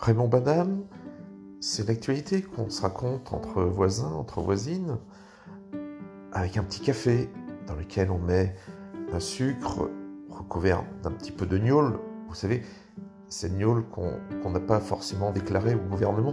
Raymond Badam, c'est l'actualité qu'on se raconte entre voisins, entre voisines, avec un petit café dans lequel on met un sucre recouvert d'un petit peu de gnôle. Vous savez, c'est gnôle qu'on n'a pas forcément déclaré au gouvernement.